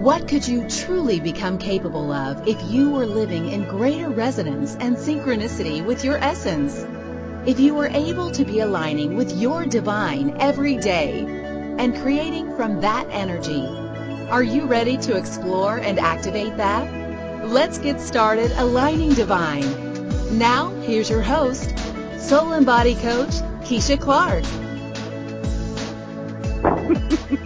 What could you truly become capable of if you were living in greater resonance and synchronicity with your essence? If you were able to be aligning with your divine every day and creating from that energy, are you ready to explore and activate that? Let's get started aligning divine. Now, here's your host, Soul and Body Coach, Keisha Clark.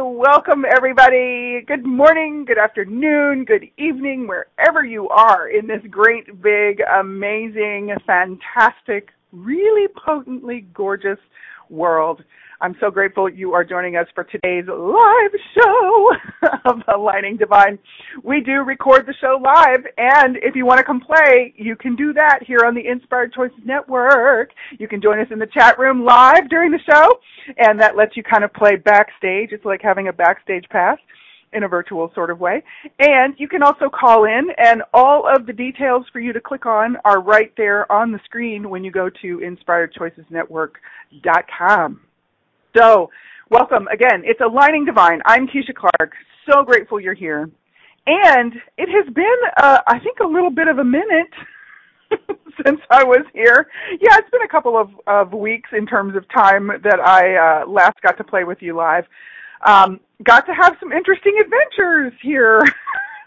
welcome everybody. Good morning, good afternoon, good evening, wherever you are in this great, big, amazing, fantastic, really potently gorgeous world. I'm so grateful you are joining us for today's live show of Aligning Divine. We do record the show live, and if you want to come play, you can do that here on the Inspired Choices Network. You can join us in the chat room live during the show, and that lets you kind of play backstage. It's like having a backstage pass in a virtual sort of way. And you can also call in, and all of the details for you to click on are right there on the screen when you go to inspiredchoicesnetwork.com. So, welcome again. It's Aligning Divine. I'm Keisha Clark. So grateful you're here. And it has been, uh, I think, a little bit of a minute since I was here. Yeah, it's been a couple of, of weeks in terms of time that I uh, last got to play with you live. Um, got to have some interesting adventures here.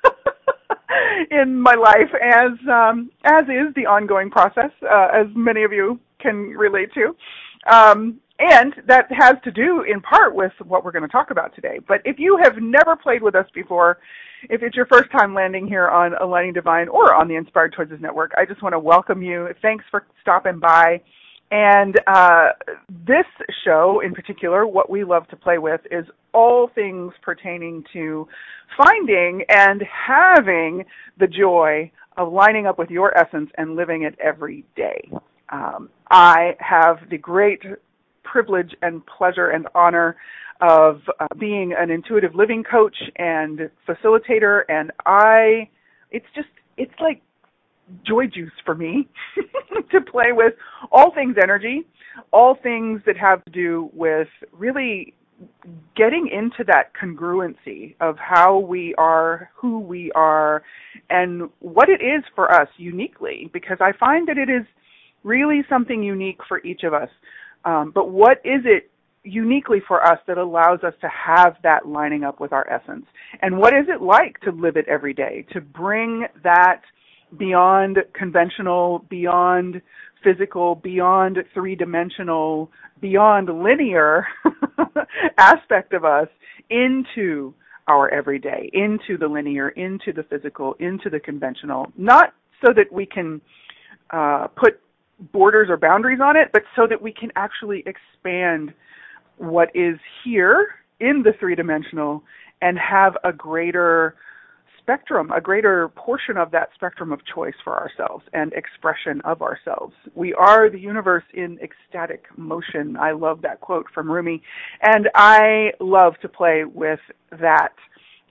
in my life as um as is the ongoing process uh, as many of you can relate to um and that has to do in part with what we're going to talk about today. But if you have never played with us before, if it's your first time landing here on Aligning Divine or on the Inspired Choices Network, I just want to welcome you. Thanks for stopping by. And uh, this show in particular, what we love to play with is all things pertaining to finding and having the joy of lining up with your essence and living it every day. Um, I have the great privilege and pleasure and honor of uh, being an intuitive living coach and facilitator and I it's just it's like joy juice for me to play with all things energy, all things that have to do with really getting into that congruency of how we are, who we are, and what it is for us uniquely, because I find that it is really something unique for each of us. Um, but what is it uniquely for us that allows us to have that lining up with our essence? And what is it like to live it every day, to bring that beyond conventional, beyond physical, beyond three dimensional, beyond linear aspect of us into our everyday, into the linear, into the physical, into the conventional, not so that we can uh, put borders or boundaries on it, but so that we can actually expand what is here in the three dimensional and have a greater spectrum, a greater portion of that spectrum of choice for ourselves and expression of ourselves. We are the universe in ecstatic motion. I love that quote from Rumi. And I love to play with that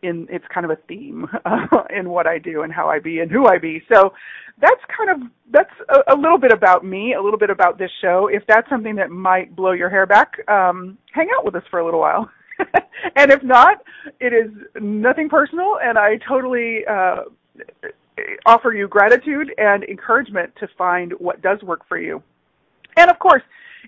in it's kind of a theme uh, in what I do and how I be and who I be. So that's kind of that's a, a, little bit about me, a little bit about this show. If that's something that might blow your hair back, um, hang out with us for a little while. and if not, it is nothing personal, and I totally uh, offer you gratitude and encouragement to find what does work for you. And of course,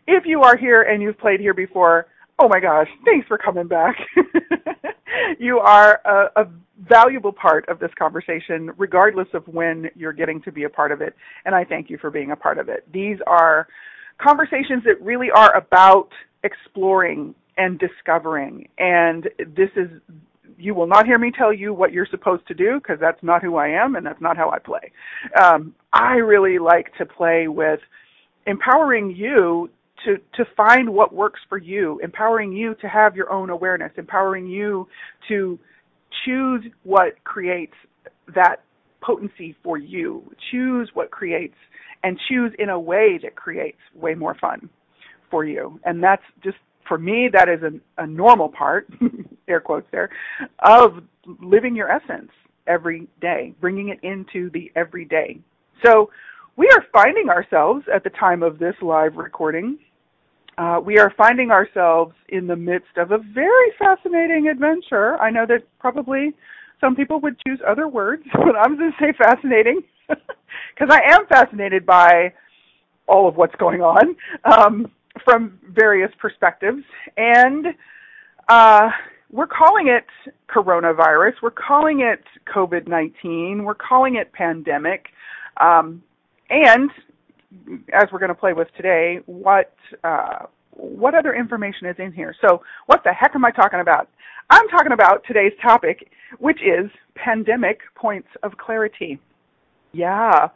if you are here and you've played here before, oh my gosh, thanks for coming back. you are a, a, valuable part of this conversation, regardless of when you're getting to be a part of it. And I thank you for being a part of it. These are conversations that really are about exploring and discovering. And this is, you will not hear me tell you what you're supposed to do because that's not who I am and that's not how I play. Um, I really like to play with empowering you to to find what works for you, empowering you to have your own awareness, empowering you to choose what creates that potency for you. Choose what creates and choose in a way that creates way more fun for you. And that's just for me that is a, a normal part, air quotes there, of living your essence every day, bringing it into the everyday. So we are finding ourselves at the time of this live recording Uh, we are finding ourselves in the midst of a very fascinating adventure. I know that probably some people would choose other words, but I'm going to say fascinating because I am fascinated by all of what's going on um, from various perspectives. And uh, we're calling it coronavirus. We're calling it COVID 19. We're calling it pandemic. Um, and as we're going to play with today, what uh, what other information is in here? So, what the heck am I talking about? I'm talking about today's topic, which is pandemic points of clarity. Yeah.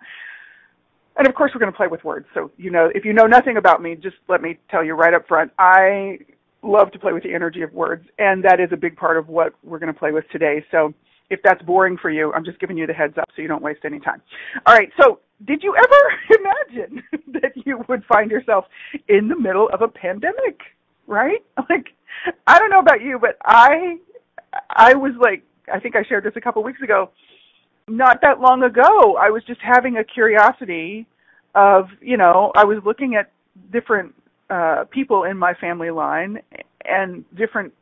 And of course, we're going to play with words. So, you know, if you know nothing about me, just let me tell you right up front. I love to play with the energy of words, and that is a big part of what we're going to play with today. So, if that's boring for you, I'm just giving you the heads up so you don't waste any time. All right, so did you ever imagine that you would find yourself in the middle of a pandemic, right? Like I don't know about you, but I I was like I think I shared this a couple weeks ago. Not that long ago, I was just having a curiosity of, you know, I was looking at different uh people in my family line and different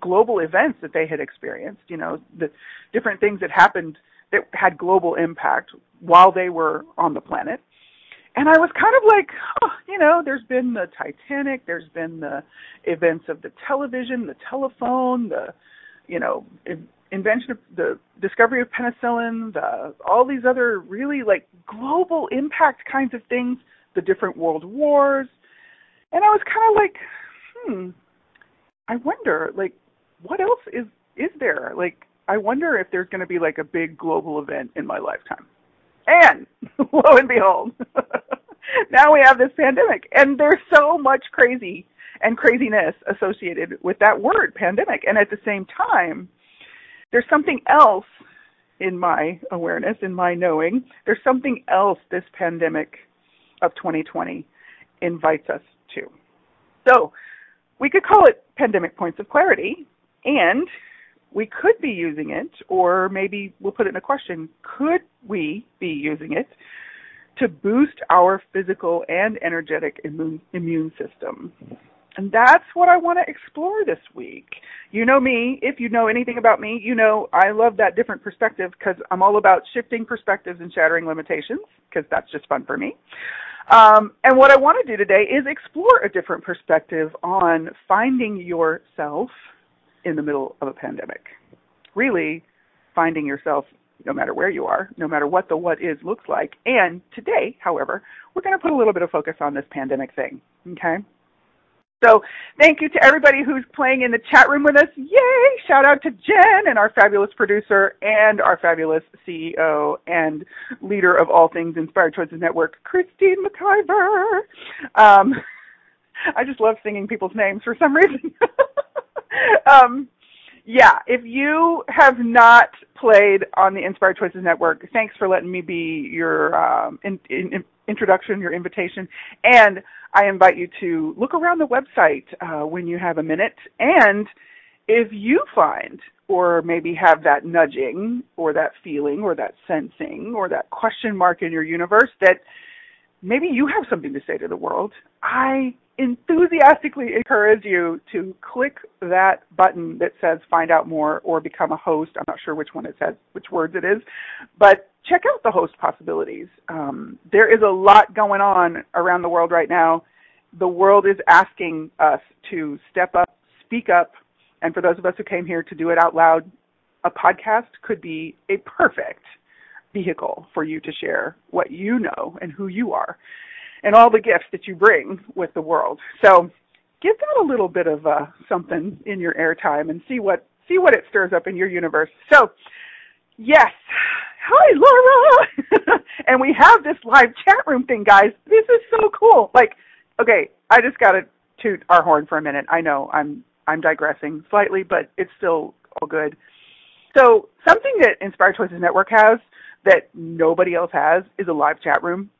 global events that they had experienced, you know, the different things that happened that had global impact while they were on the planet. And I was kind of like, oh, you know, there's been the Titanic, there's been the events of the television, the telephone, the, you know, invention of the discovery of penicillin, the all these other really like global impact kinds of things, the different world wars. And I was kind of like, hmm, I wonder, like, what else is is there? Like, I wonder if there's going to be like a big global event in my lifetime. And lo and behold, now we have this pandemic, and there's so much crazy and craziness associated with that word, pandemic. And at the same time, there's something else in my awareness, in my knowing. There's something else this pandemic of 2020 invites us to. So we could call it pandemic points of clarity, and we could be using it, or maybe we'll put it in a question could we be using it to boost our physical and energetic immune, immune system? And that's what I want to explore this week. You know me, if you know anything about me, you know I love that different perspective because I'm all about shifting perspectives and shattering limitations because that's just fun for me. Um, and what I want to do today is explore a different perspective on finding yourself in the middle of a pandemic. Really finding yourself no matter where you are, no matter what the what is looks like. And today, however, we're going to put a little bit of focus on this pandemic thing. Okay? So thank you to everybody who's playing in the chat room with us. Yay! Shout out to Jen and our fabulous producer and our fabulous CEO and leader of all things Inspired Choices Network, Christine McIver. Um, I just love singing people's names for some reason. um, yeah, if you have not played on the Inspired Choices Network, thanks for letting me be your um, in, in, introduction, your invitation, and I invite you to look around the website uh, when you have a minute. And if you find, or maybe have that nudging, or that feeling, or that sensing, or that question mark in your universe that maybe you have something to say to the world, I enthusiastically encourage you to click that button that says find out more or become a host. I'm not sure which one it says, which words it is, but check out the host possibilities. Um, there is a lot going on around the world right now. The world is asking us to step up, speak up, and for those of us who came here to do it out loud, a podcast could be a perfect vehicle for you to share what you know and who you are and all the gifts that you bring with the world. So give that a little bit of uh, something in your airtime and see what see what it stirs up in your universe. So yes, hi Laura, and we have this live chat room thing, guys. This is so cool. Like, okay, I just got to toot our horn for a minute. I know I'm I'm digressing slightly, but it's still all good. So something that Inspired Choices Network has that nobody else has is a live chat room.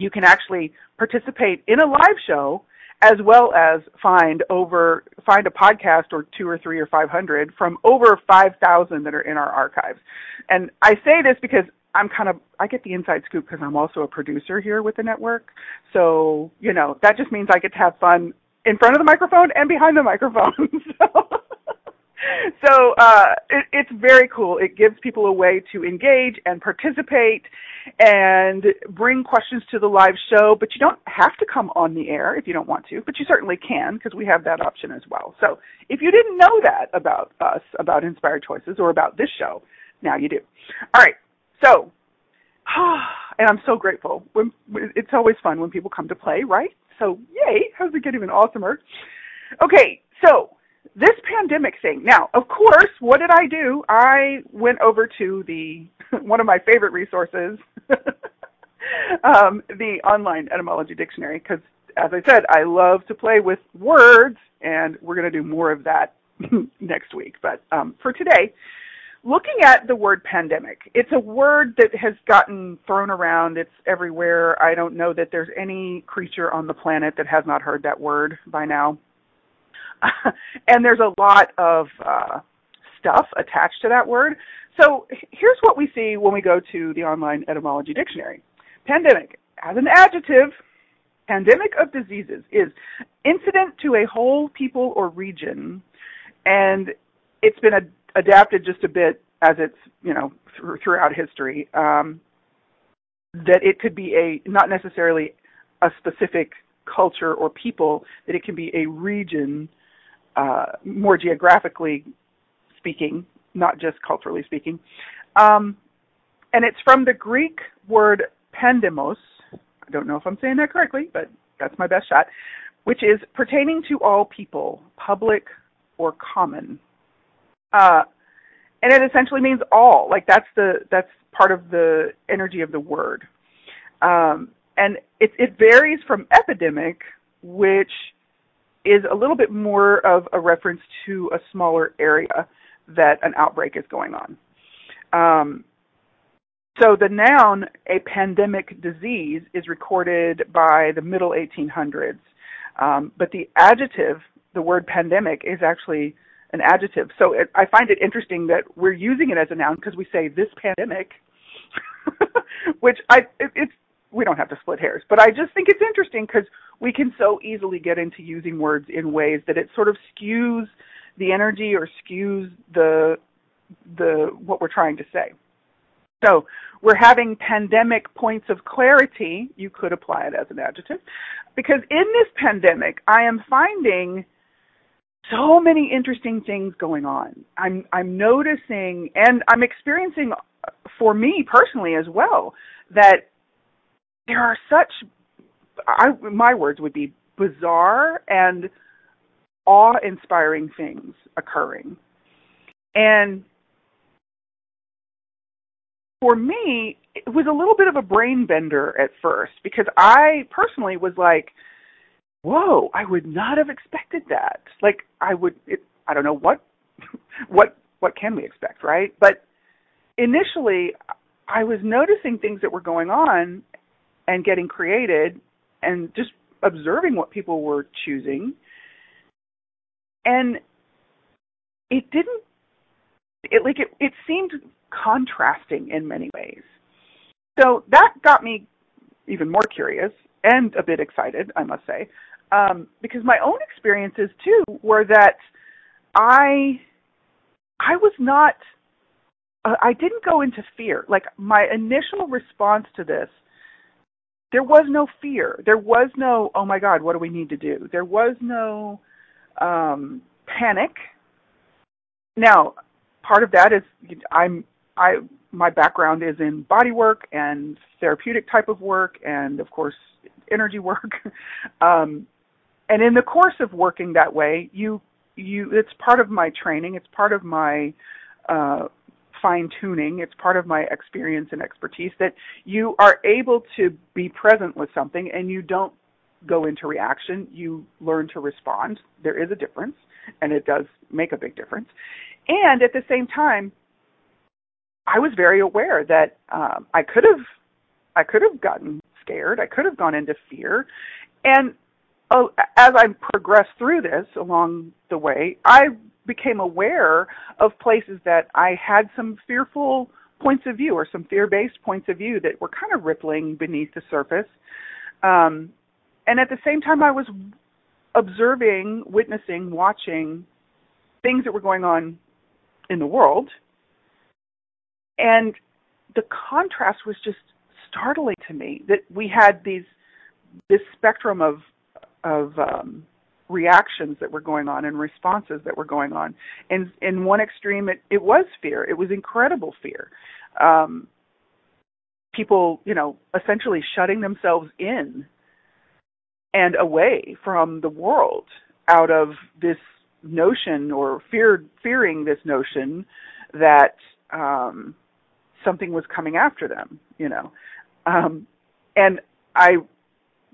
You can actually participate in a live show as well as find over find a podcast or two or three or five hundred from over five thousand that are in our archives. And I say this because I'm kind of I get the inside scoop because I'm also a producer here with the network. So you know that just means I get to have fun in front of the microphone and behind the microphone. so so uh, it, it's very cool. It gives people a way to engage and participate and bring questions to the live show, but you don't have to come on the air if you don't want to, but you certainly can because we have that option as well. So if you didn't know that about us, about Inspired Choices, or about this show, now you do. All right, so, and I'm so grateful. It's always fun when people come to play, right? So, yay, how's it get even awesomer? Okay, so this pandemic thing. Now, of course, what did I do? I went over to the one of my favorite resources, um, the online etymology dictionary, because as I said, I love to play with words, and we're going to do more of that next week. But um, for today, looking at the word pandemic, it's a word that has gotten thrown around. It's everywhere. I don't know that there's any creature on the planet that has not heard that word by now. and there's a lot of uh, stuff attached to that word. So here's what we see when we go to the online etymology dictionary. Pandemic, as an adjective, pandemic of diseases is incident to a whole people or region, and it's been ad- adapted just a bit as it's you know th- throughout history. Um, that it could be a not necessarily a specific culture or people, that it can be a region uh, more geographically speaking, not just culturally speaking. Um, and it's from the Greek word pandemos. I don't know if I'm saying that correctly, but that's my best shot, which is pertaining to all people, public or common. Uh, and it essentially means all. Like that's the that's part of the energy of the word. Um, and it, it varies from epidemic, which is a little bit more of a reference to a smaller area that an outbreak is going on. Um, so the noun, a pandemic disease, is recorded by the middle 1800s. Um, but the adjective, the word pandemic, is actually an adjective. So it, I find it interesting that we're using it as a noun because we say this pandemic, which I it, it's we don't have to split hairs, but I just think it's interesting because we can so easily get into using words in ways that it sort of skews the energy or skews the the what we're trying to say. So we're having pandemic points of clarity. You could apply it as an adjective because in this pandemic, I am finding so many interesting things going on. I'm I'm noticing and I'm experiencing uh, for me personally as well that there are such I, my words would be bizarre and awe-inspiring things occurring. And for me, it was a little bit of a brain bender at first because I personally was like, "Whoa, I would not have expected that." Like I would I don't know what what what can we expect, right? But initially I was noticing things that were going on and getting created and just observing what people were choosing. And it didn't it like it it seemed contrasting in many ways. So that got me even more curious and a bit excited i must say um, because my own experiences too were that i i was not uh, i didn't go into fear. Like my initial response to this there was no fear. There was no, oh my God, what do we need to do? There was no um, panic. Now, part of that is I'm I my background is in body work and therapeutic type of work and of course energy work. um, and in the course of working that way, you you it's part of my training. It's part of my uh, fine tuning. It's part of my experience and expertise that you are able to be present with something and you don't go into reaction. You learn to respond. There is a difference, and it does make a big difference. And at the same time, I was very aware that um, I could have, I could have gotten scared. I could have gone into fear, and as I progressed through this along the way, I became aware of places that I had some fearful points of view or some fear-based points of view that were kind of rippling beneath the surface. Um, and at the same time, I was observing, witnessing, watching things that were going on in the world. And the contrast was just startling to me that we had these this spectrum of of um, reactions that were going on and responses that were going on. And in one extreme, it, it was fear. It was incredible fear. Um, people, you know, essentially shutting themselves in and away from the world out of this notion or fear fearing this notion that um something was coming after them you know um and i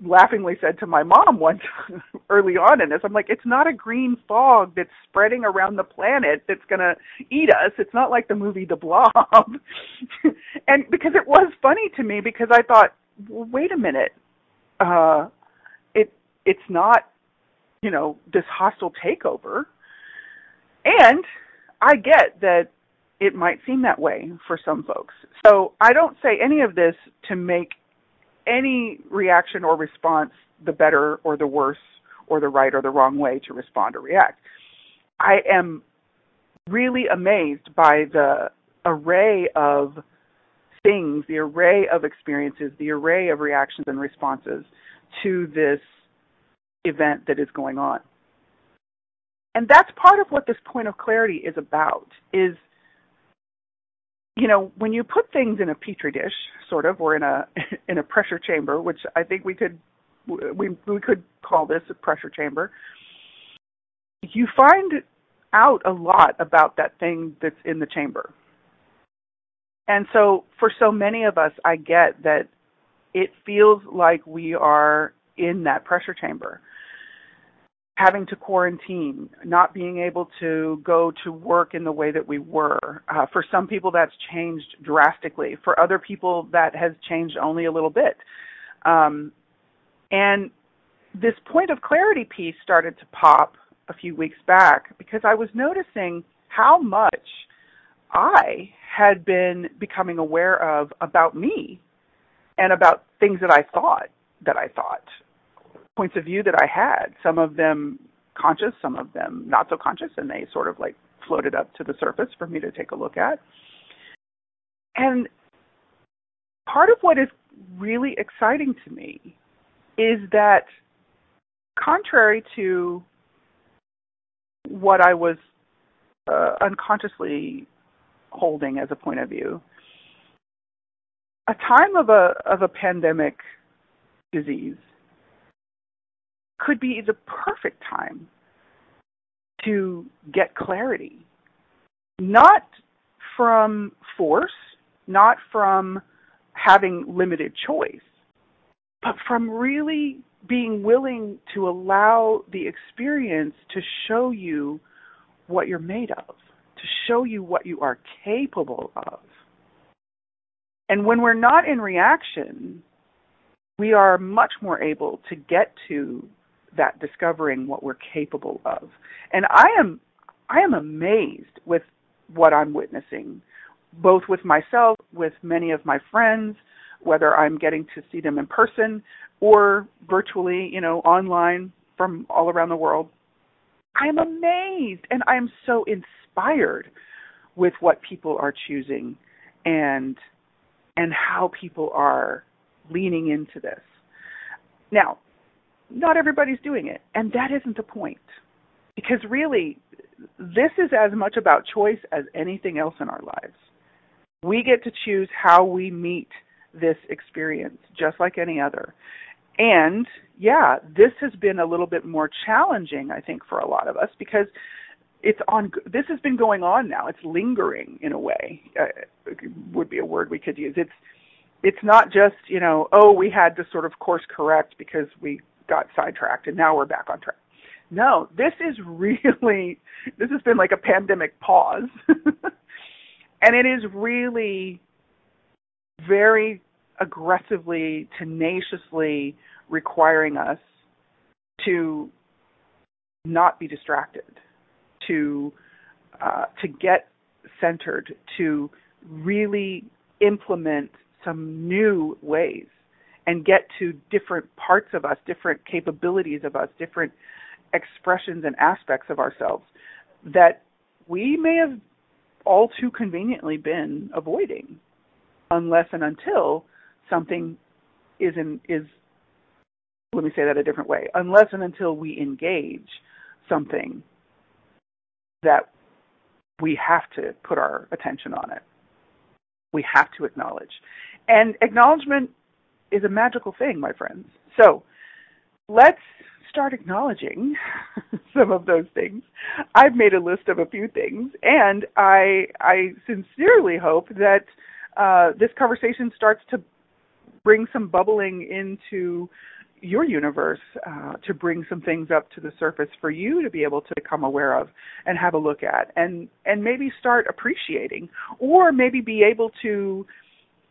laughingly said to my mom once early on in this i'm like it's not a green fog that's spreading around the planet that's going to eat us. It's not like the movie the blob. And because it was funny to me because i thought well, wait a minute. Uh it it's not you know this hostile takeover. And i get that it might seem that way for some folks. So i don't say any of this to make any reaction or response the better or the worse or the right or the wrong way to respond or react i am really amazed by the array of things the array of experiences the array of reactions and responses to this event that is going on. And that's part of what this point of clarity is about is you know, when you put things in a petri dish, sort of, or in a in a pressure chamber, which I think we could we we could call this a pressure chamber, you find out a lot about that thing that's in the chamber. And so for so many of us, I get that it feels like we are in that pressure chamber having to quarantine, not being able to go to work in the way that we were. Uh, for some people, that's changed drastically. For other people, that has changed only a little bit. Um, and this point of clarity piece started to pop a few weeks back because I was noticing how much I had been becoming aware of about me and about things that I thought that I thought points of view that I had, some of them conscious, some of them not so conscious, and they sort of like floated up to the surface for me to take a look at. And part of what is really exciting to me is that contrary to what I was uh, unconsciously holding as a point of view, a time of a of a pandemic disease could be the perfect time to get clarity. Not from force, not from having limited choice, but from really being willing to allow the experience to show you what you're made of, to show you what you are capable of. And when we're not in reaction, we are much more able to get to that discovering what we're capable of. And I am I am amazed with what I'm witnessing, both with myself, with many of my friends, whether I'm getting to see them in person or virtually, you know, online from all around the world. I am amazed and I am so inspired with what people are choosing and and how people are leaning into this. Now, not everybody's doing it. And that isn't the point. Because really, this is as much about choice as anything else in our lives. We get to choose how we meet this experience, just like any other. And yeah, this has been a little bit more challenging, I think, for a lot of us because it's on. This has been going on now. It's lingering in a way. Uh, would be a word we could use. It's it's not just you know oh we had to sort of course correct because we got sidetracked and now we're back on track. No, this is really this has been like a pandemic pause. and it is really very aggressively, tenaciously requiring us to not be distracted, to uh, to get centered, to really implement some new ways and get to different parts of us, different capabilities of us, different expressions and aspects of ourselves that we may have all too conveniently been avoiding unless and until something is in, is let me say that a different way unless and until we engage something that we have to put our attention on it. We have to acknowledge. And acknowledgement is a magical thing my friends so let's start acknowledging some of those things. I've made a list of a few things, and I I sincerely hope that uh, this conversation starts to bring some bubbling into your universe uh, to bring some things up to the surface for you to be able to become aware of and have a look at and and maybe start appreciating or maybe be able to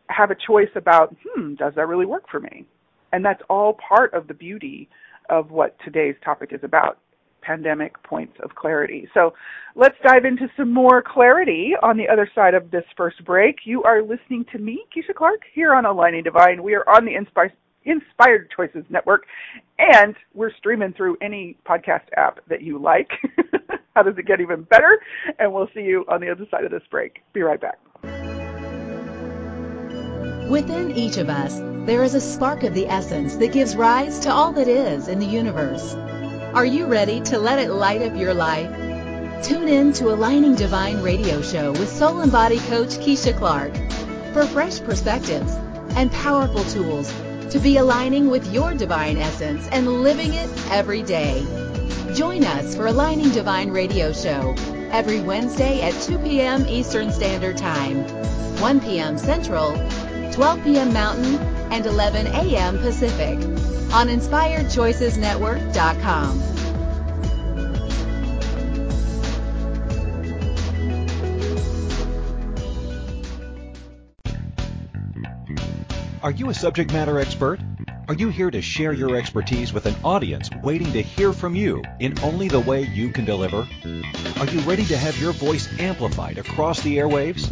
have a choice about hmm does that really work for me and that's all part of the beauty of what today's topic is about pandemic points of clarity. So let's dive into some more clarity on the other side of this first break. You are listening to me, Keisha Clark, here on Aligning Divine. We are on the Inspire, Inspired Choices Network, and we're streaming through any podcast app that you like. How does it get even better? And we'll see you on the other side of this break. Be right back. Within each of us, there is a spark of the essence that gives rise to all that is in the universe. Are you ready to let it light up your life? Tune in to Aligning Divine radio show with soul and body coach Keisha Clark for fresh perspectives and powerful tools to be aligning with your divine essence and living it every day. Join us for Aligning Divine radio show every Wednesday at 2 p.m. Eastern Standard Time, 1 p.m. Central, 12 p.m. Mountain, and 11 a.m. Pacific on InspiredChoicesNetwork.com. Are you a subject matter expert? Are you here to share your expertise with an audience waiting to hear from you in only the way you can deliver? Are you ready to have your voice amplified across the airwaves?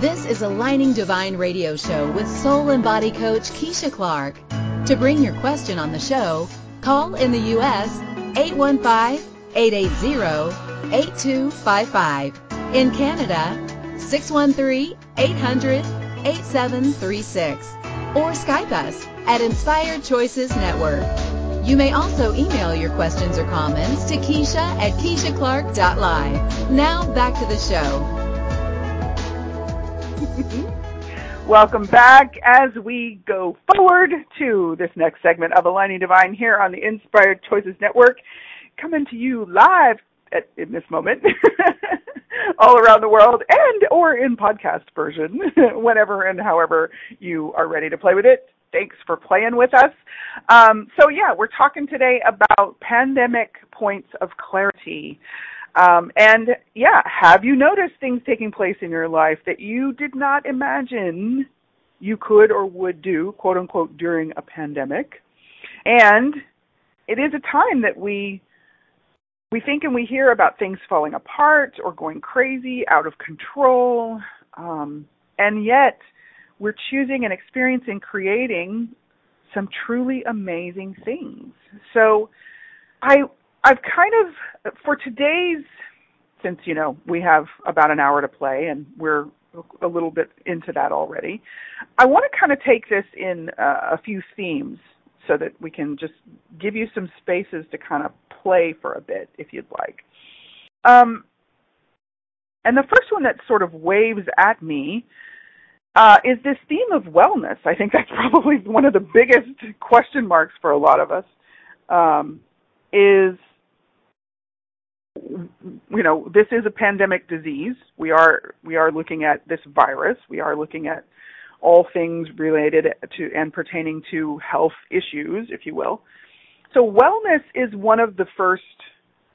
This is Aligning Divine Radio Show with soul and body coach Keisha Clark. To bring your question on the show, call in the U.S. 815-880-8255. In Canada, 613-800-8736. Or Skype us at Inspired Choices Network. You may also email your questions or comments to Keisha at KeishaClark.live. Now back to the show. Welcome back as we go forward to this next segment of Aligning Divine here on the Inspired Choices Network, coming to you live at, in this moment, all around the world, and or in podcast version, whenever and however you are ready to play with it. Thanks for playing with us. Um, so yeah, we're talking today about pandemic points of clarity. Um, and yeah, have you noticed things taking place in your life that you did not imagine you could or would do, quote unquote, during a pandemic? And it is a time that we we think and we hear about things falling apart or going crazy, out of control, um, and yet we're choosing and experiencing creating some truly amazing things. So I I've kind of for today's since you know we have about an hour to play and we're a little bit into that already. I want to kind of take this in uh, a few themes so that we can just give you some spaces to kind of play for a bit if you'd like. Um, and the first one that sort of waves at me uh, is this theme of wellness. I think that's probably one of the biggest question marks for a lot of us. Um, is you know, this is a pandemic disease. We are we are looking at this virus. We are looking at all things related to and pertaining to health issues, if you will. So wellness is one of the first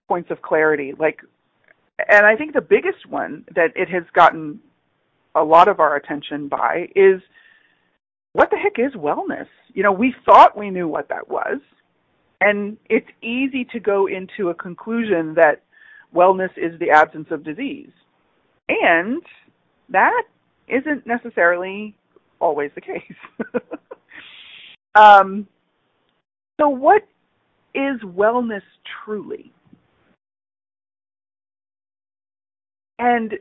points of clarity. Like, and I think the biggest one that it has gotten a lot of our attention by is what the heck is wellness? You know, we thought we knew what that was, and it's easy to go into a conclusion that wellness is the absence of disease. And that isn't necessarily always the case. um, so, what is wellness truly? And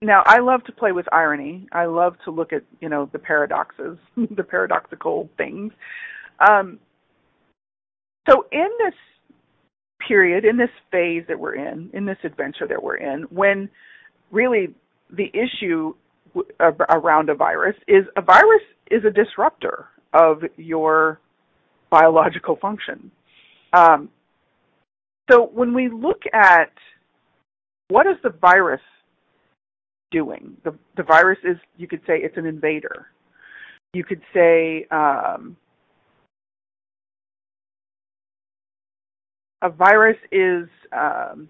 now I love to play with irony. I love to look at, you know, the paradoxes, the paradoxical things. Um, so in this period, in this phase that we're in, in this adventure that we're in, when really the issue around a virus is a virus is a disruptor of your biological function. Um, so when we look at what is the virus doing, the the virus is you could say it's an invader. You could say um, a virus is um,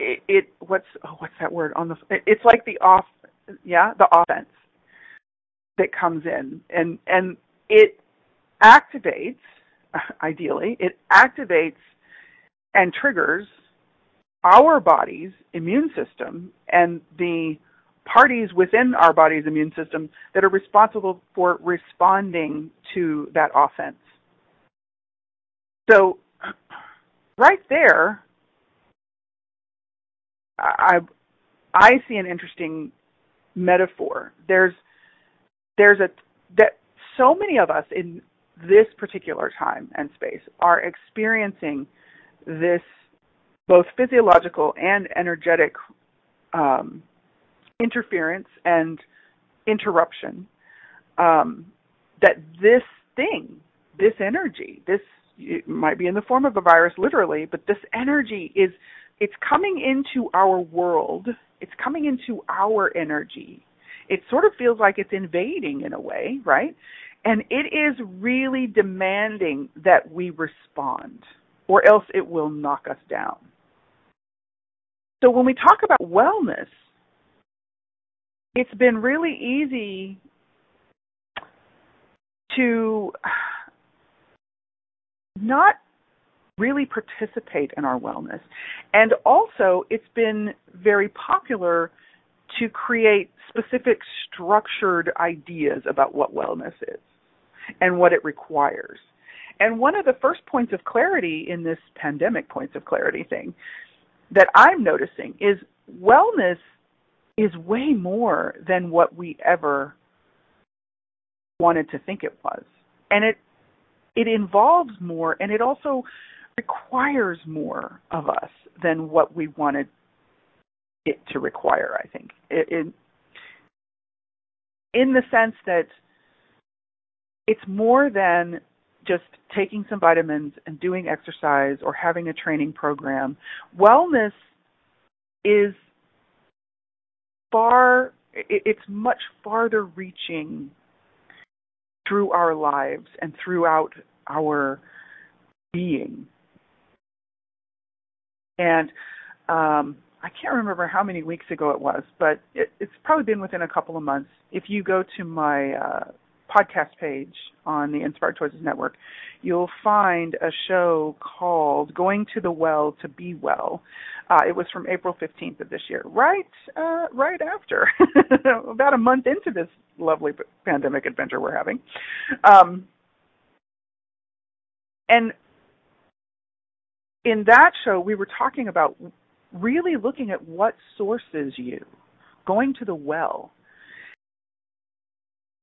it, it what's oh, what's that word on the it's like the off yeah the offense that comes in. And and it activates ideally it activates and triggers our body's immune system and the parties within our body's immune system that are responsible for responding to that offense so, right there, I I see an interesting metaphor. There's there's a that so many of us in this particular time and space are experiencing this both physiological and energetic um, interference and interruption. Um, that this thing, this energy, this it might be in the form of a virus literally, but this energy is it's coming into our world. It's coming into our energy. It sort of feels like it's invading in a way, right? And it is really demanding that we respond, or else it will knock us down. So when we talk about wellness, it's been really easy to not really participate in our wellness. And also, it's been very popular to create specific structured ideas about what wellness is and what it requires. And one of the first points of clarity in this pandemic points of clarity thing that I'm noticing is wellness is way more than what we ever wanted to think it was. And it it involves more and it also requires more of us than what we wanted it to require, I think. In the sense that it's more than just taking some vitamins and doing exercise or having a training program. Wellness is far, it's much farther reaching through our lives and throughout our being. And um, I can't remember how many weeks ago it was, but it, it's probably been within a couple of months. If you go to my uh, podcast page on the Inspired Choices Network, you'll find a show called Going to the Well to Be Well. Uh, it was from April 15th of this year, right, uh, right after, about a month into this lovely pandemic adventure we're having. Um, and in that show, we were talking about really looking at what sources you, going to the well,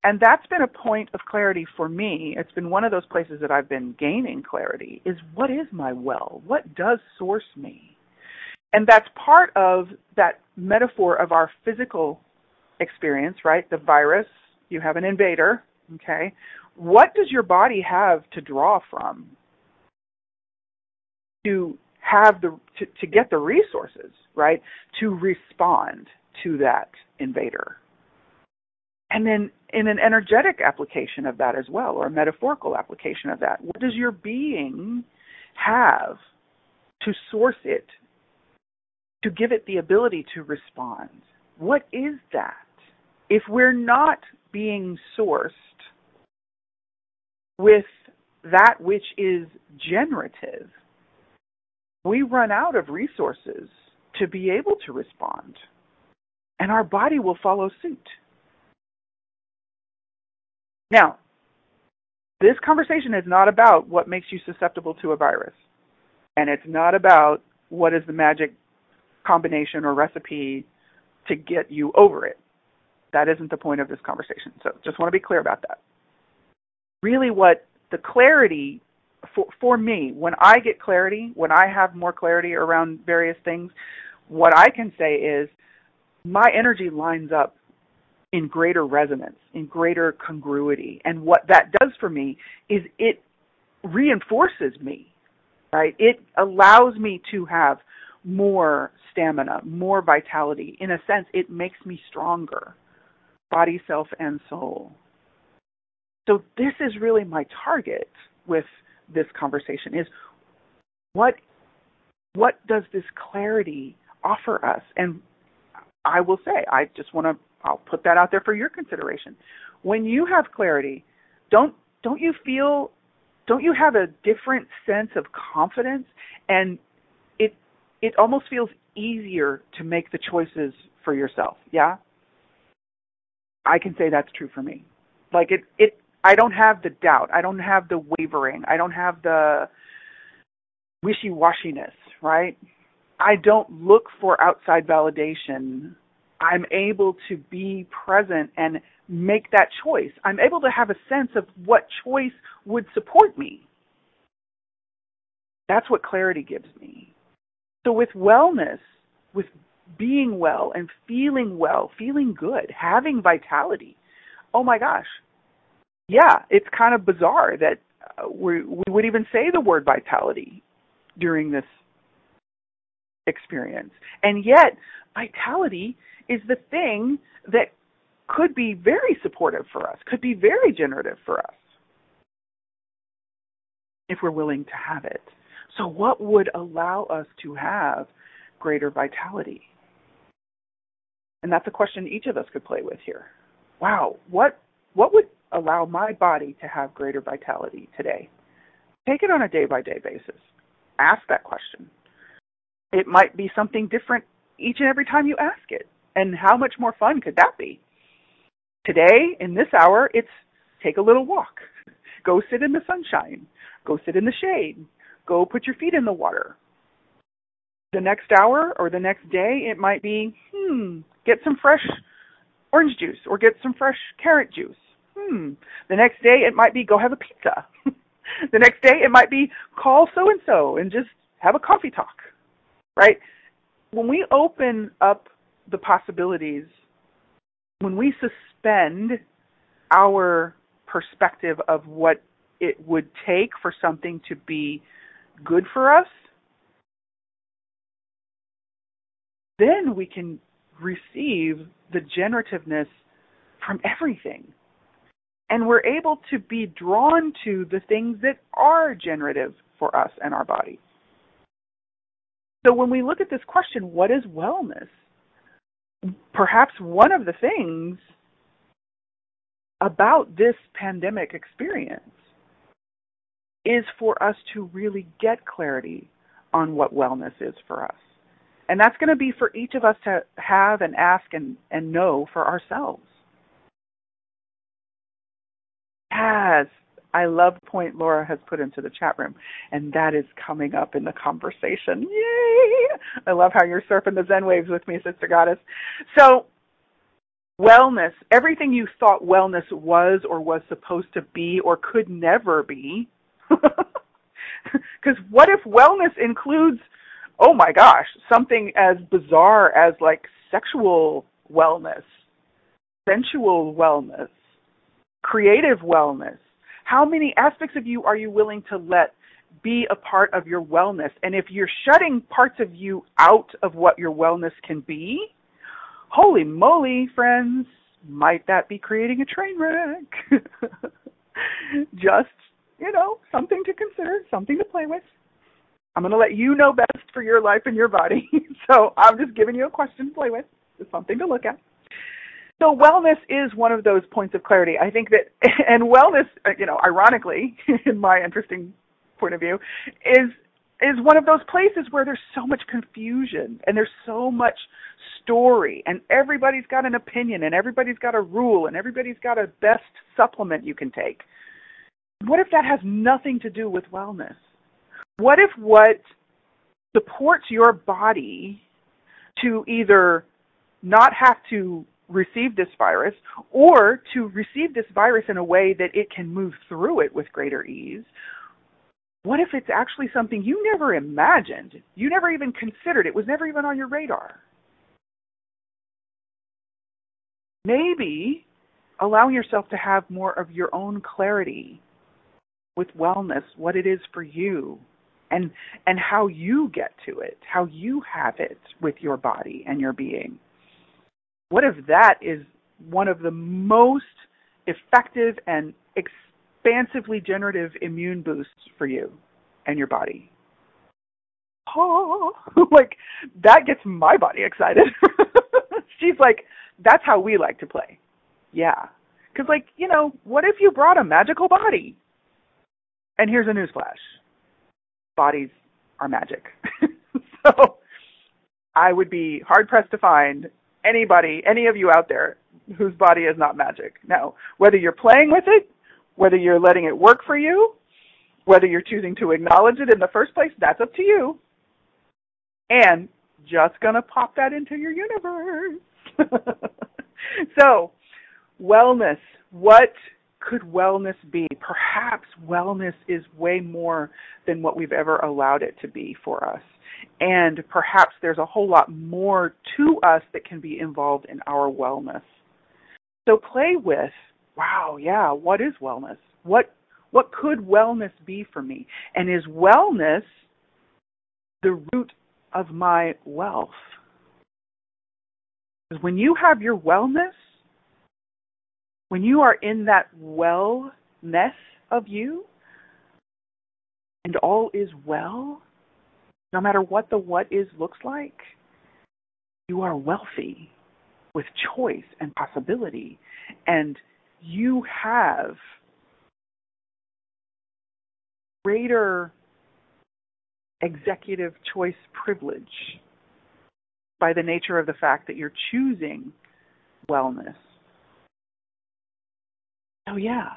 and that's been a point of clarity for me. It's been one of those places that I've been gaining clarity is what is my well? What does source me? And that's part of that metaphor of our physical experience, right? The virus, you have an invader, okay? What does your body have to draw from? to have the to, to get the resources, right, to respond to that invader. And then in an energetic application of that as well, or a metaphorical application of that, what does your being have to source it, to give it the ability to respond? What is that? If we're not being sourced with that which is generative, we run out of resources to be able to respond, and our body will follow suit. Now, this conversation is not about what makes you susceptible to a virus, and it's not about what is the magic combination or recipe to get you over it. That isn't the point of this conversation. So just want to be clear about that. Really, what the clarity for, for me, when I get clarity, when I have more clarity around various things, what I can say is my energy lines up in greater resonance, in greater congruity. And what that does for me is it reinforces me, right? It allows me to have more stamina, more vitality. In a sense, it makes me stronger, body, self, and soul. So this is really my target with this conversation is what what does this clarity offer us? And I will say, I just want to I'll put that out there for your consideration. When you have clarity, don't don't you feel don't you have a different sense of confidence and it it almost feels easier to make the choices for yourself, yeah? I can say that's true for me. Like it it I don't have the doubt. I don't have the wavering. I don't have the wishy-washiness, right? I don't look for outside validation I'm able to be present and make that choice. I'm able to have a sense of what choice would support me. That's what clarity gives me. So, with wellness, with being well and feeling well, feeling good, having vitality, oh my gosh. Yeah, it's kind of bizarre that uh, we, we would even say the word vitality during this experience. And yet, vitality is the thing that could be very supportive for us, could be very generative for us if we're willing to have it. So, what would allow us to have greater vitality? And that's a question each of us could play with here. Wow, what what would allow my body to have greater vitality today? Take it on a day by day basis. Ask that question. It might be something different each and every time you ask it. And how much more fun could that be? Today, in this hour, it's take a little walk. Go sit in the sunshine. Go sit in the shade. Go put your feet in the water. The next hour or the next day, it might be, hmm, get some fresh orange juice or get some fresh carrot juice. Hmm. The next day, it might be go have a pizza. the next day, it might be call so and so and just have a coffee talk. Right? When we open up the possibilities when we suspend our perspective of what it would take for something to be good for us, then we can receive the generativeness from everything. And we're able to be drawn to the things that are generative for us and our body. So when we look at this question, what is wellness? perhaps one of the things about this pandemic experience is for us to really get clarity on what wellness is for us. And that's going to be for each of us to have and ask and, and know for ourselves. Yes, I love point Laura has put into the chat room, and that is coming up in the conversation. Yay! I love how you're surfing the Zen waves with me, Sister Goddess. So, wellness, everything you thought wellness was or was supposed to be or could never be. Because what if wellness includes, oh my gosh, something as bizarre as like sexual wellness, sensual wellness, creative wellness, how many aspects of you are you willing to let be a part of your wellness. And if you're shutting parts of you out of what your wellness can be, holy moly, friends, might that be creating a train wreck? Just, you know, something to consider, something to play with. I'm going to let you know best for your life and your body. so I'm just giving you a question to play with, something to look at. So wellness is one of those points of clarity. I think that, and wellness, uh, you know, ironically, in my interesting point of view, is is one of those places where there's so much confusion and there's so much story and everybody's got an opinion and everybody's got a rule and everybody's got a best supplement you can take. What if that has nothing to do with wellness? What if what supports your body to either not have to receive this virus or to receive this virus in a way that it can move through it with greater ease what if it's actually something you never imagined? You never even considered. It was never even on your radar. Maybe allowing yourself to have more of your own clarity with wellness, what it is for you, and and how you get to it, how you have it with your body and your being. What if that is one of the most effective and expansively generative immune boosts for you and your body. Oh, like that gets my body excited. She's like, that's how we like to play. Yeah. Because, like, you know, what if you brought a magical body? And here's a newsflash bodies are magic. so I would be hard pressed to find anybody, any of you out there, whose body is not magic. Now, whether you're playing with it whether you're letting it work for you, whether you're choosing to acknowledge it in the first place, that's up to you. And just going to pop that into your universe. so, wellness. What could wellness be? Perhaps wellness is way more than what we've ever allowed it to be for us. And perhaps there's a whole lot more to us that can be involved in our wellness. So play with wow, yeah, what is wellness? What what could wellness be for me? And is wellness the root of my wealth? Because when you have your wellness, when you are in that wellness of you, and all is well, no matter what the what is looks like, you are wealthy with choice and possibility and you have greater executive choice privilege by the nature of the fact that you're choosing wellness. Oh, yeah.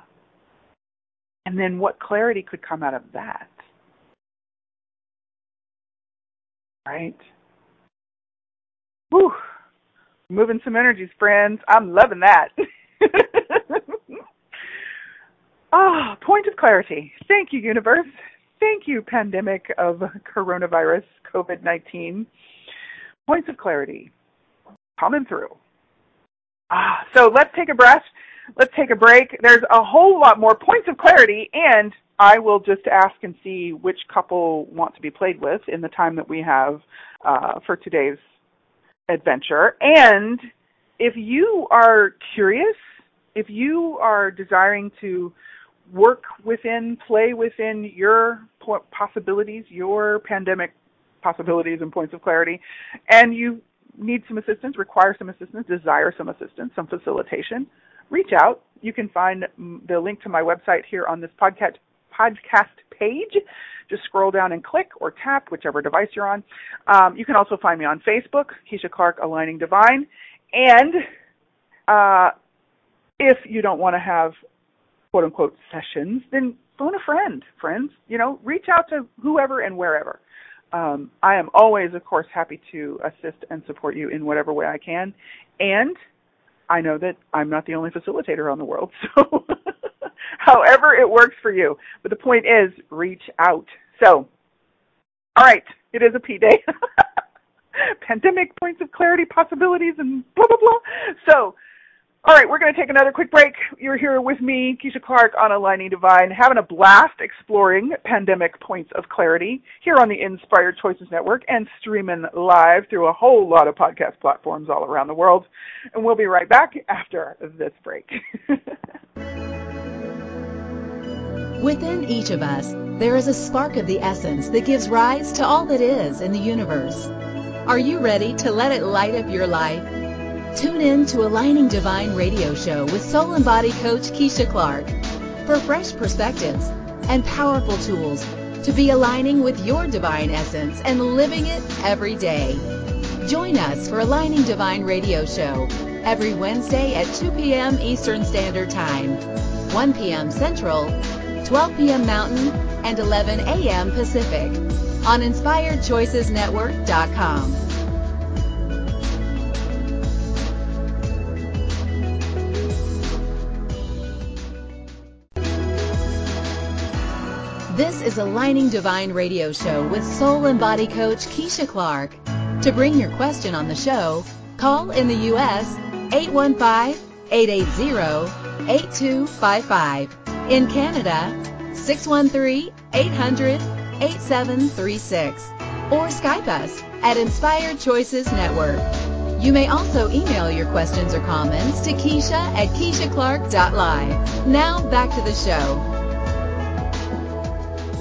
And then what clarity could come out of that? Right? Whew. Moving some energies, friends. I'm loving that. Ah, oh, point of clarity. Thank you, universe. Thank you, pandemic of coronavirus, COVID 19. Points of clarity. Coming through. Ah, so let's take a breath. Let's take a break. There's a whole lot more points of clarity, and I will just ask and see which couple want to be played with in the time that we have uh, for today's adventure. And if you are curious, if you are desiring to work within, play within your possibilities, your pandemic possibilities and points of clarity, and you need some assistance, require some assistance, desire some assistance, some facilitation, reach out. You can find the link to my website here on this podcast podcast page. Just scroll down and click or tap whichever device you're on. Um, you can also find me on Facebook, Keisha Clark Aligning Divine, and uh, if you don't want to have quote unquote sessions, then phone a friend, friends. You know, reach out to whoever and wherever. Um, I am always, of course, happy to assist and support you in whatever way I can. And I know that I'm not the only facilitator on the world, so however it works for you. But the point is, reach out. So, all right, it is a P day. Pandemic points of clarity, possibilities, and blah, blah, blah. So, All right, we're going to take another quick break. You're here with me, Keisha Clark, on Aligning Divine, having a blast exploring pandemic points of clarity here on the Inspired Choices Network and streaming live through a whole lot of podcast platforms all around the world. And we'll be right back after this break. Within each of us, there is a spark of the essence that gives rise to all that is in the universe. Are you ready to let it light up your life? Tune in to Aligning Divine radio show with soul and body coach Keisha Clark for fresh perspectives and powerful tools to be aligning with your divine essence and living it every day. Join us for Aligning Divine radio show every Wednesday at 2 p.m. Eastern Standard Time, 1 p.m. Central, 12 p.m. Mountain, and 11 a.m. Pacific on InspiredChoicesNetwork.com. This is Aligning Divine Radio Show with Soul and Body Coach Keisha Clark. To bring your question on the show, call in the U.S. 815-880-8255. In Canada, 613-800-8736. Or Skype us at Inspired Choices Network. You may also email your questions or comments to Keisha at KeishaClark.live. Now back to the show.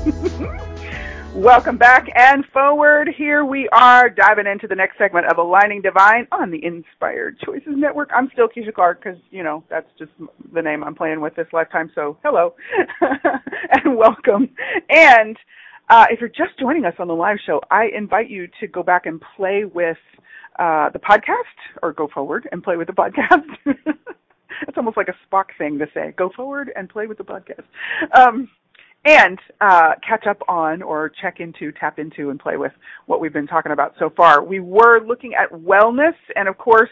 Welcome back and forward. Here we are diving into the next segment of Aligning Divine on the Inspired Choices Network. I'm still Keisha Clark because, you know, that's just the name I'm playing with this lifetime. So, hello and welcome. And uh, if you're just joining us on the live show, I invite you to go back and play with uh, the podcast or go forward and play with the podcast. it's almost like a Spock thing to say. Go forward and play with the podcast. Um, and uh, catch up on or check into, tap into, and play with what we've been talking about so far. We were looking at wellness, and of course,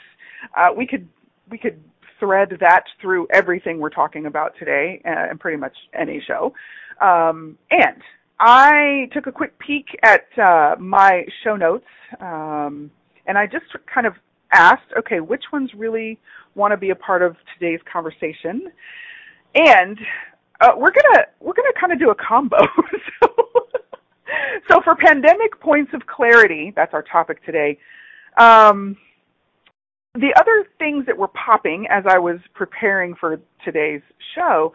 uh, we could we could thread that through everything we're talking about today, uh, and pretty much any show. Um, and I took a quick peek at uh, my show notes, um, and I just kind of asked, okay, which ones really want to be a part of today's conversation? And uh, we're gonna we're gonna kind of do a combo. so, so for pandemic points of clarity, that's our topic today. Um, the other things that were popping as I was preparing for today's show,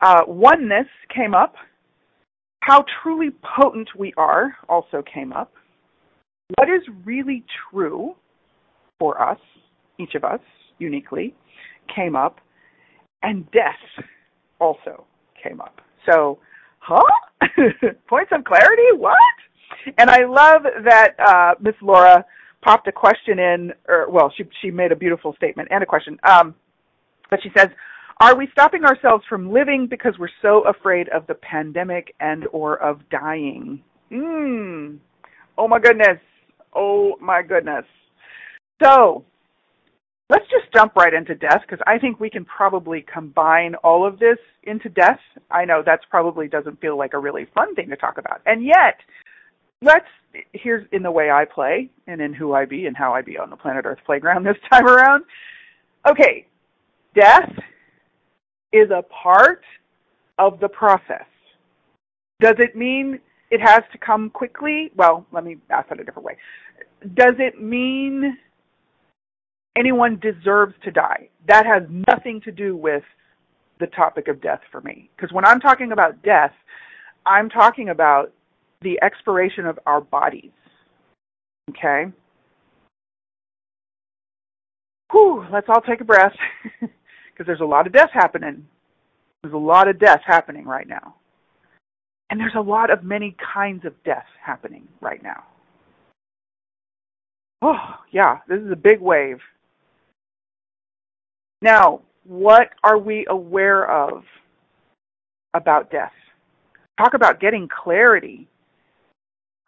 uh, oneness came up. How truly potent we are also came up. What is really true for us, each of us uniquely, came up. And death also came up. So, huh? Points of clarity? What? And I love that uh, Miss Laura popped a question in, or well, she she made a beautiful statement and a question. Um, but she says, "Are we stopping ourselves from living because we're so afraid of the pandemic and or of dying?" Hmm. Oh my goodness. Oh my goodness. So, Let's just jump right into death because I think we can probably combine all of this into death. I know that's probably doesn't feel like a really fun thing to talk about. And yet, let's here's in the way I play and in who I be and how I be on the planet Earth playground this time around. Okay, death is a part of the process. Does it mean it has to come quickly? Well, let me ask that a different way. Does it mean anyone deserves to die. That has nothing to do with the topic of death for me. Because when I'm talking about death, I'm talking about the expiration of our bodies. Okay? Whew, let's all take a breath. Because there's a lot of death happening. There's a lot of death happening right now. And there's a lot of many kinds of death happening right now. Oh, yeah, this is a big wave. Now, what are we aware of about death? Talk about getting clarity.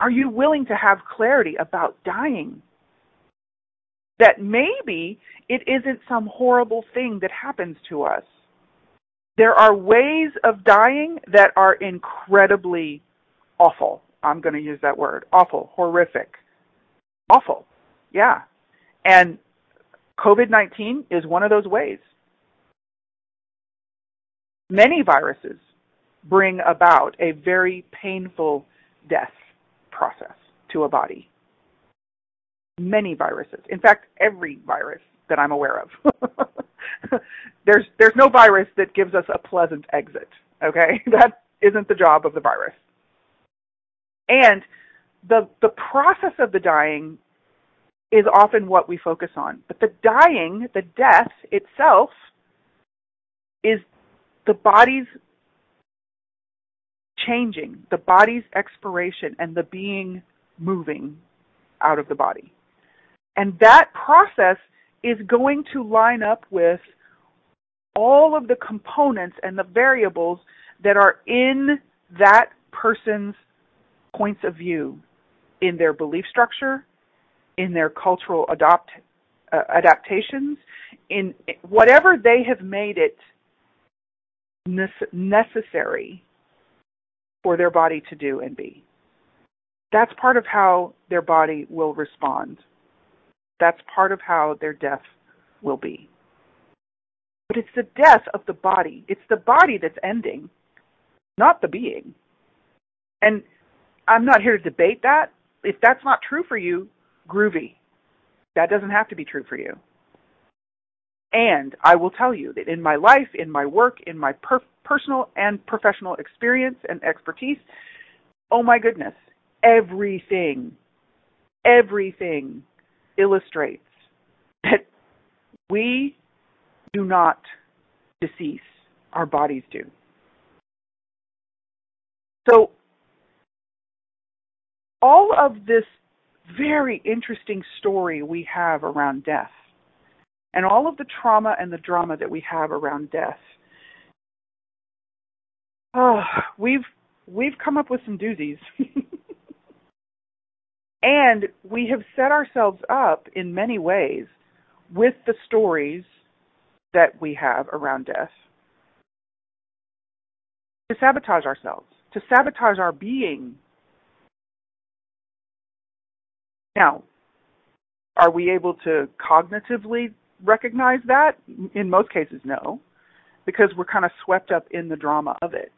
Are you willing to have clarity about dying? That maybe it isn't some horrible thing that happens to us. There are ways of dying that are incredibly awful. I'm going to use that word awful, horrific. Awful. Yeah. And COVID 19 is one of those ways. Many viruses bring about a very painful death process to a body. Many viruses. In fact, every virus that I'm aware of. there's there's no virus that gives us a pleasant exit. Okay? That isn't the job of the virus. And the the process of the dying is often what we focus on. But the dying, the death itself is the body's changing, the body's expiration and the being moving out of the body. And that process is going to line up with all of the components and the variables that are in that person's points of view in their belief structure, in their cultural adopt, uh, adaptations, in whatever they have made it necessary for their body to do and be. That's part of how their body will respond. That's part of how their death will be. But it's the death of the body. It's the body that's ending, not the being. And I'm not here to debate that. If that's not true for you, groovy. That doesn't have to be true for you. And I will tell you that in my life, in my work, in my per- personal and professional experience and expertise, oh my goodness, everything, everything illustrates that we do not decease, our bodies do. So, all of this very interesting story we have around death, and all of the trauma and the drama that we have around death, oh, we've we've come up with some doozies. And we have set ourselves up in many ways with the stories that we have around death to sabotage ourselves, to sabotage our being. Now, are we able to cognitively recognize that? In most cases, no, because we're kind of swept up in the drama of it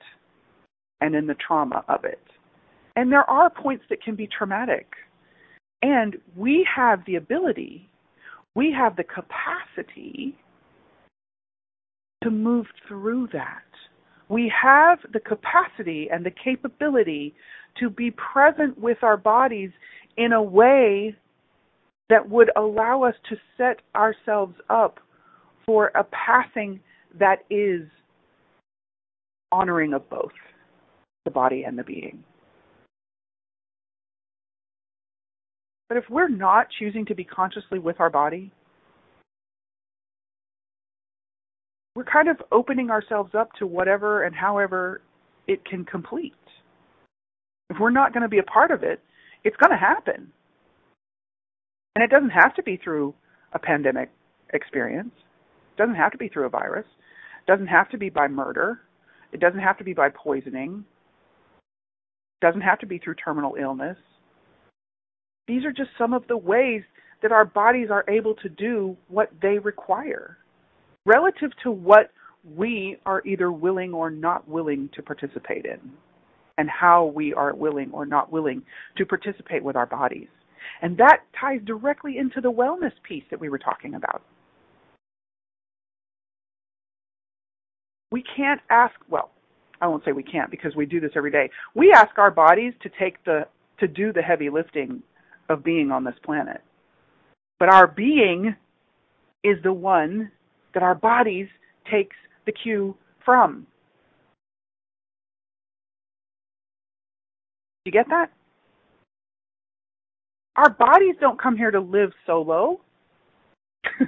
and in the trauma of it. And there are points that can be traumatic. And we have the ability, we have the capacity to move through that. We have the capacity and the capability to be present with our bodies in a way that would allow us to set ourselves up for a passing that is honoring of both the body and the being. But if we're not choosing to be consciously with our body, we're kind of opening ourselves up to whatever and however it can complete. If we're not going to be a part of it, it's going to happen. And it doesn't have to be through a pandemic experience. It doesn't have to be through a virus. It doesn't have to be by murder. It doesn't have to be by poisoning. It doesn't have to be through terminal illness. These are just some of the ways that our bodies are able to do what they require relative to what we are either willing or not willing to participate in, and how we are willing or not willing to participate with our bodies. And that ties directly into the wellness piece that we were talking about. We can't ask, well, I won't say we can't because we do this every day. We ask our bodies to take the to do the heavy lifting of being on this planet. But our being is the one that our bodies takes the cue from. You get that? Our bodies don't come here to live solo.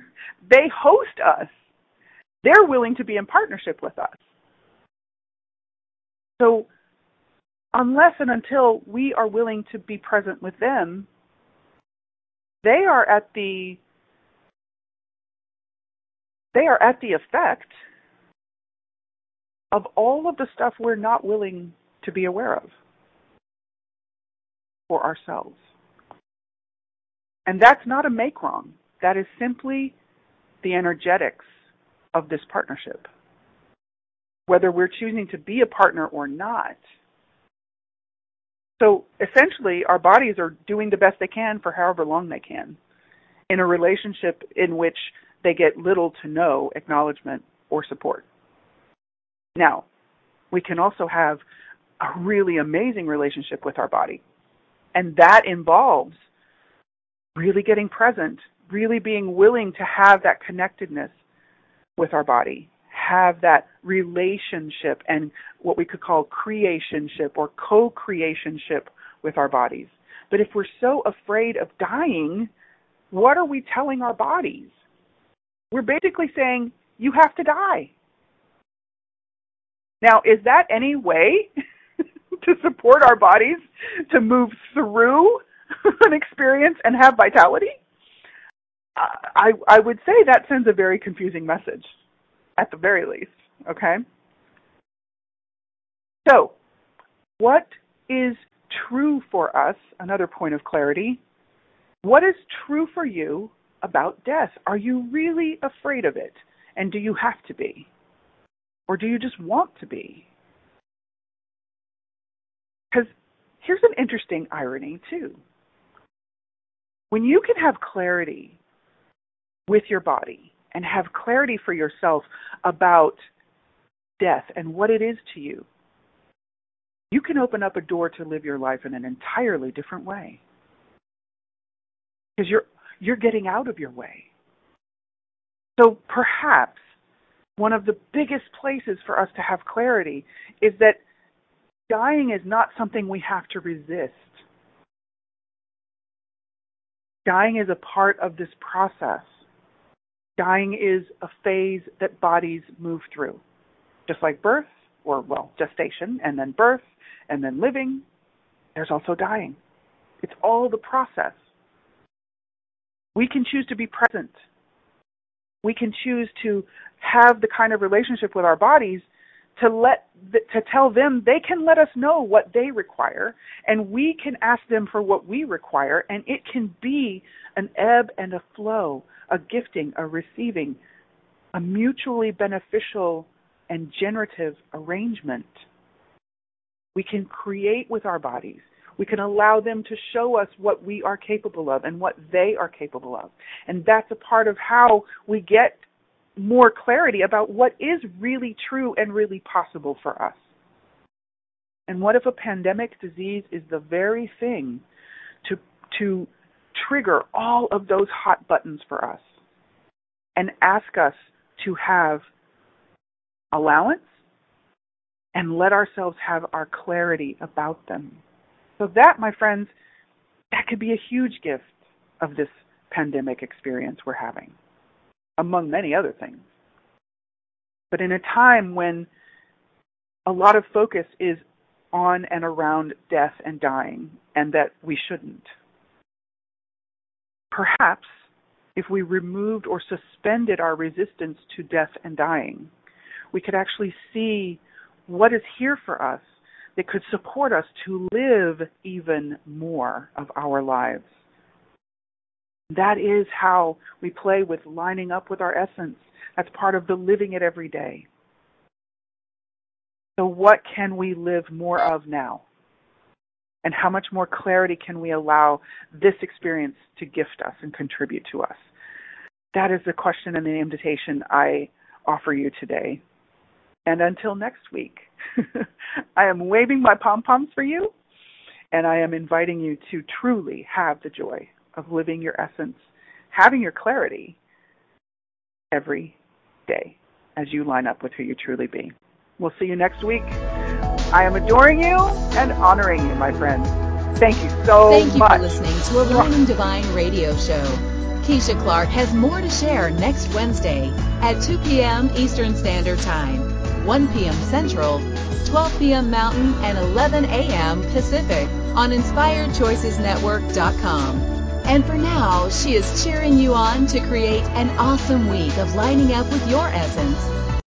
they host us. They're willing to be in partnership with us. So, unless and until we are willing to be present with them, they are at the they are at the effect of all of the stuff we're not willing to be aware of for ourselves. And that's not a make wrong. That is simply the energetics of this partnership. whether we're choosing to be a partner or not. So essentially, our bodies are doing the best they can for however long they can in a relationship in which they get little to no acknowledgement or support. Now, we can also have a really amazing relationship with our body. And that involves really getting present, really being willing to have that connectedness with our body, have that relationship and what we could call creationship or co creationship with our bodies. But if we're so afraid of dying, what are we telling our bodies? We're basically saying, you have to die. Now, is that any way to support our bodies to move through an experience and have vitality? I, I would say that sends a very confusing message, at the very least. Okay? So, what is true for us? Another point of clarity. What is true for you about death? Are you really afraid of it? And do you have to be? Or do you just want to be? Because here's an interesting irony, too. When you can have clarity with your body and have clarity for yourself about death and what it is to you, you can open up a door to live your life in an entirely different way. Because you're you're getting out of your way. So perhaps one of the biggest places for us to have clarity is that dying is not something we have to resist. Dying is a part of this process. Dying is a phase that bodies move through. Just like birth, or, well, gestation, and then birth, and then living, there's also dying. It's all the process. We can choose to be present. We can choose to have the kind of relationship with our bodies to let to tell them they can let us know what they require and we can ask them for what we require and it can be an ebb and a flow a gifting a receiving a mutually beneficial and generative arrangement. We can create with our bodies. We can allow them to show us what we are capable of and what they are capable of. And that's a part of how we get more clarity about what is really true and really possible for us. And what if a pandemic disease is the very thing to to trigger all of those hot buttons for us and ask us to have allowance and let ourselves have our clarity about them. So that, my friends, that could be a huge gift of this pandemic experience we're having among many other things. But in a time when a lot of focus is on and around death and dying, and that we shouldn't. Perhaps if we removed or suspended our resistance to death and dying, we could actually see what is here for us that could support us to live even more of our lives. That is how we play with lining up with our essence. That's part of the living it every day. So, what can we live more of now? And how much more clarity can we allow this experience to gift us and contribute to us? That is the question and the invitation I offer you today. And until next week, I am waving my pom poms for you, and I am inviting you to truly have the joy of living your essence, having your clarity every day as you line up with who you truly be. We'll see you next week. I am adoring you and honoring you, my friends. Thank you so much. Thank you much. for listening to Aligning Divine Radio Show. Keisha Clark has more to share next Wednesday at 2 p.m. Eastern Standard Time, 1 p.m. Central, 12 p.m. Mountain, and 11 a.m. Pacific on InspiredChoicesNetwork.com. And for now, she is cheering you on to create an awesome week of lining up with your essence